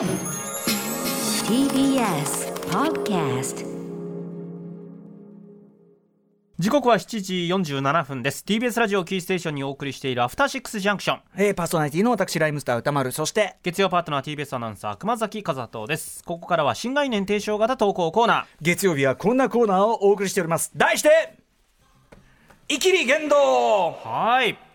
TBS Podcast 時刻は7時47分です。TBS ラジオキーステーションにお送りしているアフターシックスジャンクション。えー、パーソナリティの私ライムスター歌丸。そして月曜パートナー TBS アナウンサー熊崎和人です。ここからは新概念提唱型投稿コーナー。月曜日はこんなコーナーをお送りしております。題して「イキリ言動」はい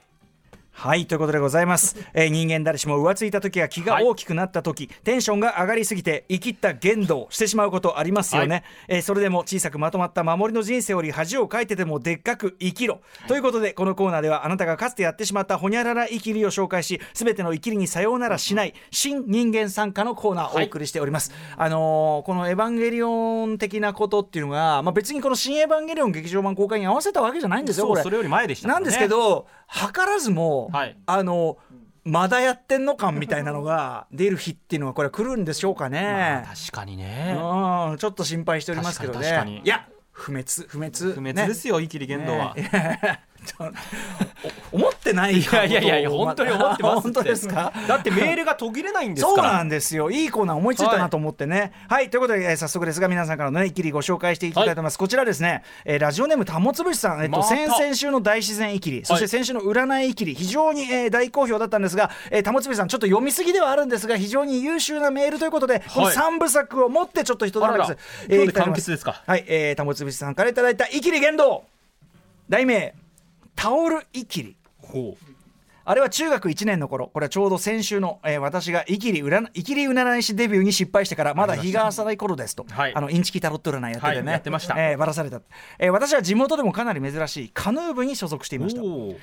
はいということでございます、えー人間誰しも浮ついた時や気が大きくなった時、テンションが上がりすぎて生きった言動をしてしまうことありますよね、はい。えーそれでも小さくまとまった守りの人生より恥をかいてでもでっかく生きろ、ということでこのコーナーではあなたがかつてやってしまったほにゃらら生きりを紹介し全ての生きりにさようならしない新人間参加のコーナーをお送りしております、あのーこのエヴァンゲリオン的なことっていうのが、まあ、別にこの新エヴァンゲリオン劇場版公開に合わせたわけじゃないんですよこれ。そうそれより前でしたね。なんですけど図らずも、はい。あのまだやってんの感みたいなのが出る日っていうのはこれは来るんでしょうかまねあ、確かにね。うんちょっと心配しておりますけどね。いや不滅不滅。不滅ですよ、イキリ言動は、ね 思ってないいやいやいやいや本当に思ってますですか？だってメールが途切れないんですそうからなんですよ。いいコーナー思いついたなと思ってね。はい、ということで、えー早速ですが皆さんからのね一気にご紹介していきたいと思います、こちらですね、えーラジオネームたもつぶしさん、えっと先々週の大自然いきりそして先週の占いいきり非常に、えー大好評だったんですが、えー、たもつぶしさんちょっと読みすぎではあるんですが非常に優秀なメールということで、この3部作を持ってちょっと一段落あらら今日で完結ですか？はい、えー、たもつぶしさんからいただいたいきり言動題名タオルいきり。ほう。あれは中学1年の頃。これはちょうど先週の、えー私がイキリ占い師デビューに失敗してからまだ日が浅い頃ですと、はい。あのインチキタロット占いやっててね、はいやってました。えーばらされた、えー私は地元でもかなり珍しいカヌー部に所属していました。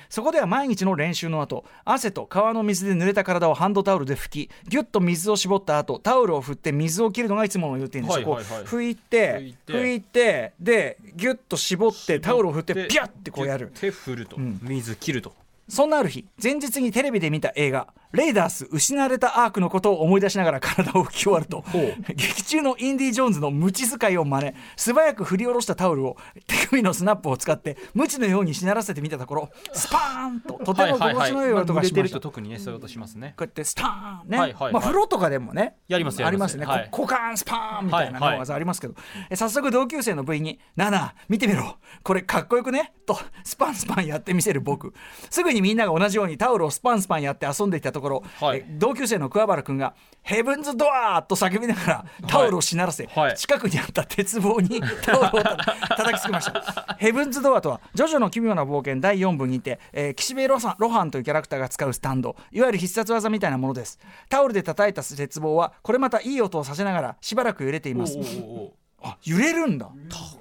そこでは毎日の練習の後汗と川の水で濡れた体をハンドタオルで拭きギュッと水を絞った後タオルを振って水を切るのがいつものルーティンです。よ、はいはいはい。こう拭いて拭いて。でギュッと絞ってタオルを振ってでピャッてこうやる。手振ると、水切るとそんなある日前日にテレビで見た映画「レイダース失われたアーク」のことを思い出しながら体を拭き終わると。う。劇中のインディ・ジョーンズの無知使いを真似。素早く振り下ろしたタオルを手首のスナップを使って無知のようにしならせてみたところスパーンととても心地の良い音がしま特にねそういう音しますねこうやってスターンね、はいはい。はいまあ、風呂とかでもねやりますありますね、やりますはい。こ股間スパーンみたいな技ありますけど。え早速同級生の部員に「なあなあ見てみろ。これかっこよくね?」とスパンスパンやってみせる僕。すぐにみんなが同じようにタオルをスパンスパンやって遊んでいたところ、はい。え同級生の桑原君が「ヘブンズ・ドアー!」と叫びながらタオルをしならせ、はい。近くにあった鉄棒に タオルをた叩きつけました。ヘブンズ・ドアとは「ジョジョの奇妙な冒険」第4部にて、えー岸辺露伴露伴というキャラクターが使うスタンドいわゆる必殺技みたいなものです。タオルで叩いた鉄棒はこれまたいい音をさせながらしばらく揺れていますあ揺れるんだ。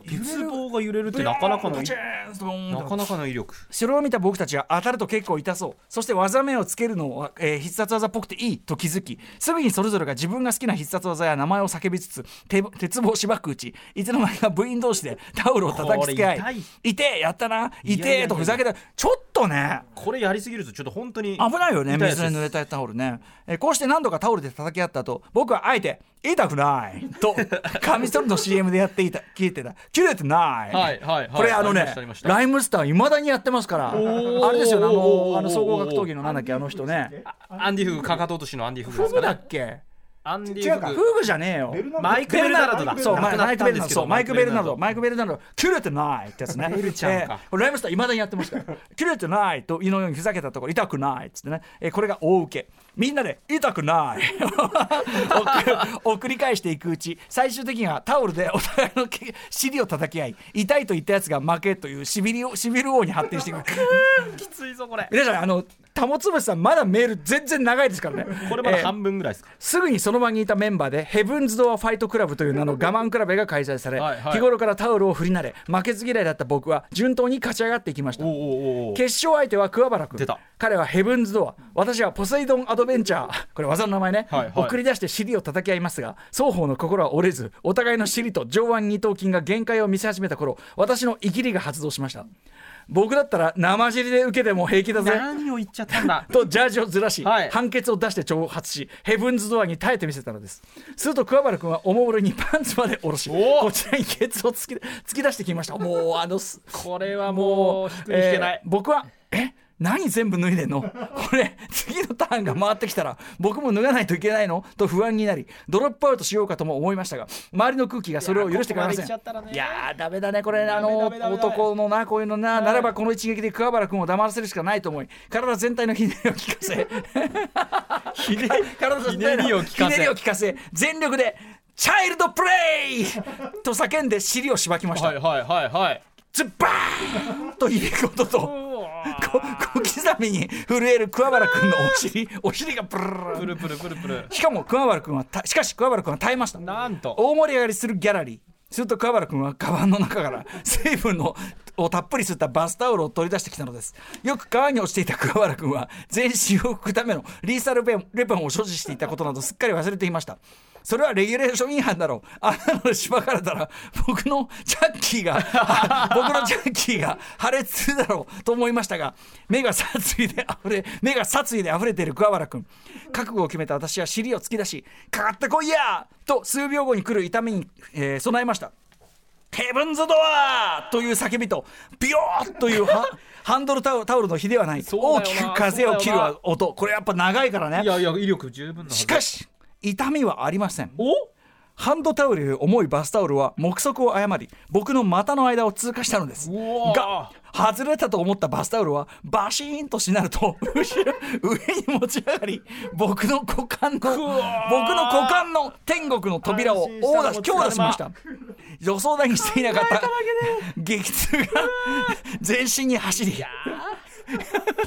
鉄棒が揺れる。ってなかなかのなかなかの威力。それを見た僕たちは当たると結構痛そう。そして技名をつけるのは、えー必殺技っぽくていいと気づきすぐにそれぞれが自分が好きな必殺技や名前を叫びつつ手鉄棒をしばくうちいつの間にか部員同士でタオルを叩きつけ合いい「痛えやったな痛え」とふざけた。ちょっとね。これやりすぎるとちょっと本当に危ないよね水に濡れたタオルね、えーこうして何度かタオルで叩き合った後僕はあえて「痛くない」とカミソリの CM でやっていた聞いてた「切れてない」はいはいはい。これあのねライムスターいまだにやってますから。ー。あれですよねあのあの総合格闘技のなんだっけあの人ね。アンディフグかかと落としのアンディフグでフグだすかねっけ？アンデ違うかフィフググじゃねえよ。マイク・ベルナルドだ。そうマイク・ベルナルド。マイク・ベルナルド。ママイク・ベルナルド。切れてないってやつね。ベルちゃんか。えーこれライムスターいまだにやってますから。切れてないとのようにふざけたところ痛くないっつってね、えーこれが大受けみんなで痛くない。を繰り返していくうち最終的にはタオルでお互いのけ尻を叩き合い痛いと言ったやつが負けというしびりをしびる王に発展していく。きついぞこれ。皆さんあのたもつぶしさんまだメール全然長いですからね。これまだえー半分ぐらいですか。すぐにその場にいたメンバーでヘブンズ・ドア・ファイト・クラブという名の我慢比べが開催されはいはい。日頃からタオルを振り慣れ負けず嫌いだった僕は順当に勝ち上がっていきました。決勝相手は桑原君。彼はヘブンズ・ドア。私はポセイドン・アドベンチャー。これ技の名前ね、はいはい。送り出して尻を叩き合いますが双方の心は折れずお互いの尻と上腕二頭筋が限界を見せ始めた頃私の生きりが発動しました。僕だったら生尻で受けても平気だぜ。何を言っちゃったんだ。とジャージをずらし、はい。判決を出して挑発しヘブンズ・ドアに耐えてみせたのです。すると桑原君はおもむろにパンツまで下ろしおこちらにケツを突き突き出してきました。もうあのすこれはもうえー僕はえ？何全部脱いでんの？これ次のターンが回ってきたら僕も脱がないといけないの？と不安になりドロップアウトしようかとも思いましたが周りの空気がそれを許してくれません。いやここまで来ちゃったらね。いやーダメだねこれ。あの男のなこういうのなならばこの一撃で桑原君を黙らせるしかないと思い体全体のひねりを聞かせ。ひねひねりを聞かせ。全力で「チャイルドプレイ!」と叫んで尻をしばきました、はいはいはいはい。ズバーンということと刻みに震える桑原君のお尻お尻がプルプルプルプル。プルしかも桑原君はたしかし桑原君は耐えました。なんと。大盛り上がりするギャラリー。すると桑原君はカバンの中から水分のをたっぷり吸ったバスタオルを取り出してきたのです。よく川に落ちていた桑原君は全身を拭くためのリーサルベンレポンを所持していたことなどすっかり忘れていましたそれはレギュレーション違反だろう。あんなのでしばかれたら僕のジャッキーが 僕のジャッキーが破裂するだろう。と思いましたが目が殺意で溢れ目が殺意で溢れている桑原君。覚悟を決めた私は尻を突き出しかかってこいや！と数秒後に来る痛みに、えー備えました。ヘブンズドアという叫びとビヨーというはハンドルタオルタオルの火ではない。大きく風を切る音。これやっぱ長いからね。いやいや威力十分しかし痛みはありません。お？ハンドタオル重いバスタオルは目測を誤り僕の股の間を通過したのです。が外れたと思ったバスタオルはバシーンとしなると 後ろ上に持ち上がり僕の股間の僕の股間の天国の扉を強打しました。予想だにしていなかった激痛が全身に走り。いや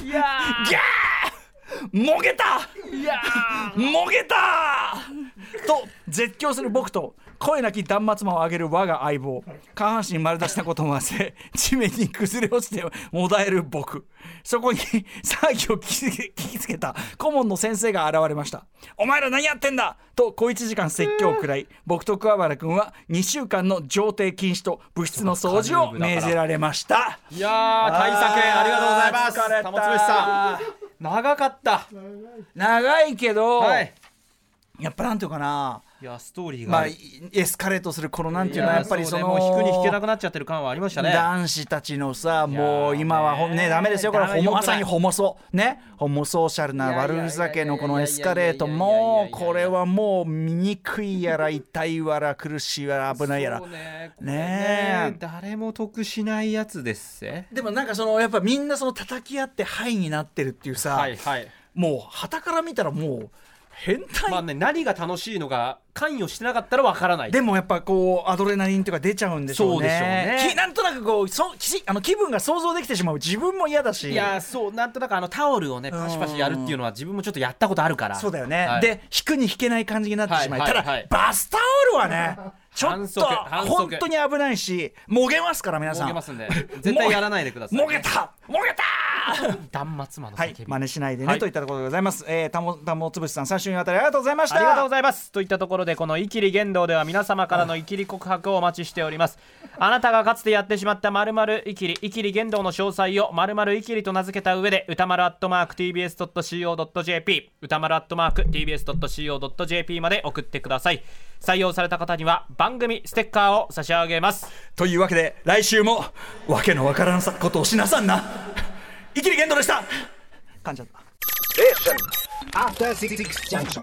ギャーもげた！いやもげた！と絶叫する僕と声なき断末魔を上げる我が相棒。下半身丸出しなことも忘れ地面に崩れ落ちてもだえる僕。そこに騒ぎを聞きつけ聞きつけた顧問の先生が現れました「お前ら何やってんだ!」と小1時間説教を食らい僕と桑原君は2週間の上廷禁止と部室の掃除を命ぜられました。いやー対策ありがとうございます。しさん長かった。長い。けど、はいやっぱなんていうかな。いやストーリーが。まあ、るエスカレートするこのなんていうのはやっぱりその引くに引けなくなっちゃってる感はありましたね。男子たちのさもう今はねねダメですよこれ。まさにホモソね？ホモソーシャルな悪ふざけのこのエスカレートもこれはもう醜いやら痛いわら苦しいわら危ないやらねねえ誰も得しないやつですぜでもなんかそのやっぱみんなその叩き合ってハイになってるっていうさ、はいはいもう旗から見たらもう変態、まあね何が楽しいのか関与してなかったらわからない。でもやっぱこうアドレナリンとか出ちゃうんでしょうね。そうでしょうね。きなんとなくこうそきあの気分が想像できてしまう自分も嫌だし。いやーそうなんとなくあのタオルをねパシパシやるっていうのは自分もちょっとやったことあるから。そうだよね、はい。で引くに引けない感じになってしまい、ただ、はいはいはい。バスタオルはねちょっと本当に危ないしもげますから皆さんもげますんで絶対やらないでくださいねもげたもげた断末魔のはい叫び、真似しないでね、はいといったところでございます。えー、たもたもつぶしさん3週にわたりありがとうございました。ありがとうございますといったところでこの「イキリ言動」では皆様からのイキリ告白をお待ちしておりますあなたがかつてやってしまったまるイキリイキリ言動の詳細をまるイキリと名付けた上で歌丸アットマーク TBS.CO.JP 歌丸アットマーク TBS.CO.JP まで送ってください採用された方には番組ステッカーを差し上げますというわけで来週もわけのわからんさことをしなさんな。イキリゲンドでした。噛んじゃった。After Six Junction.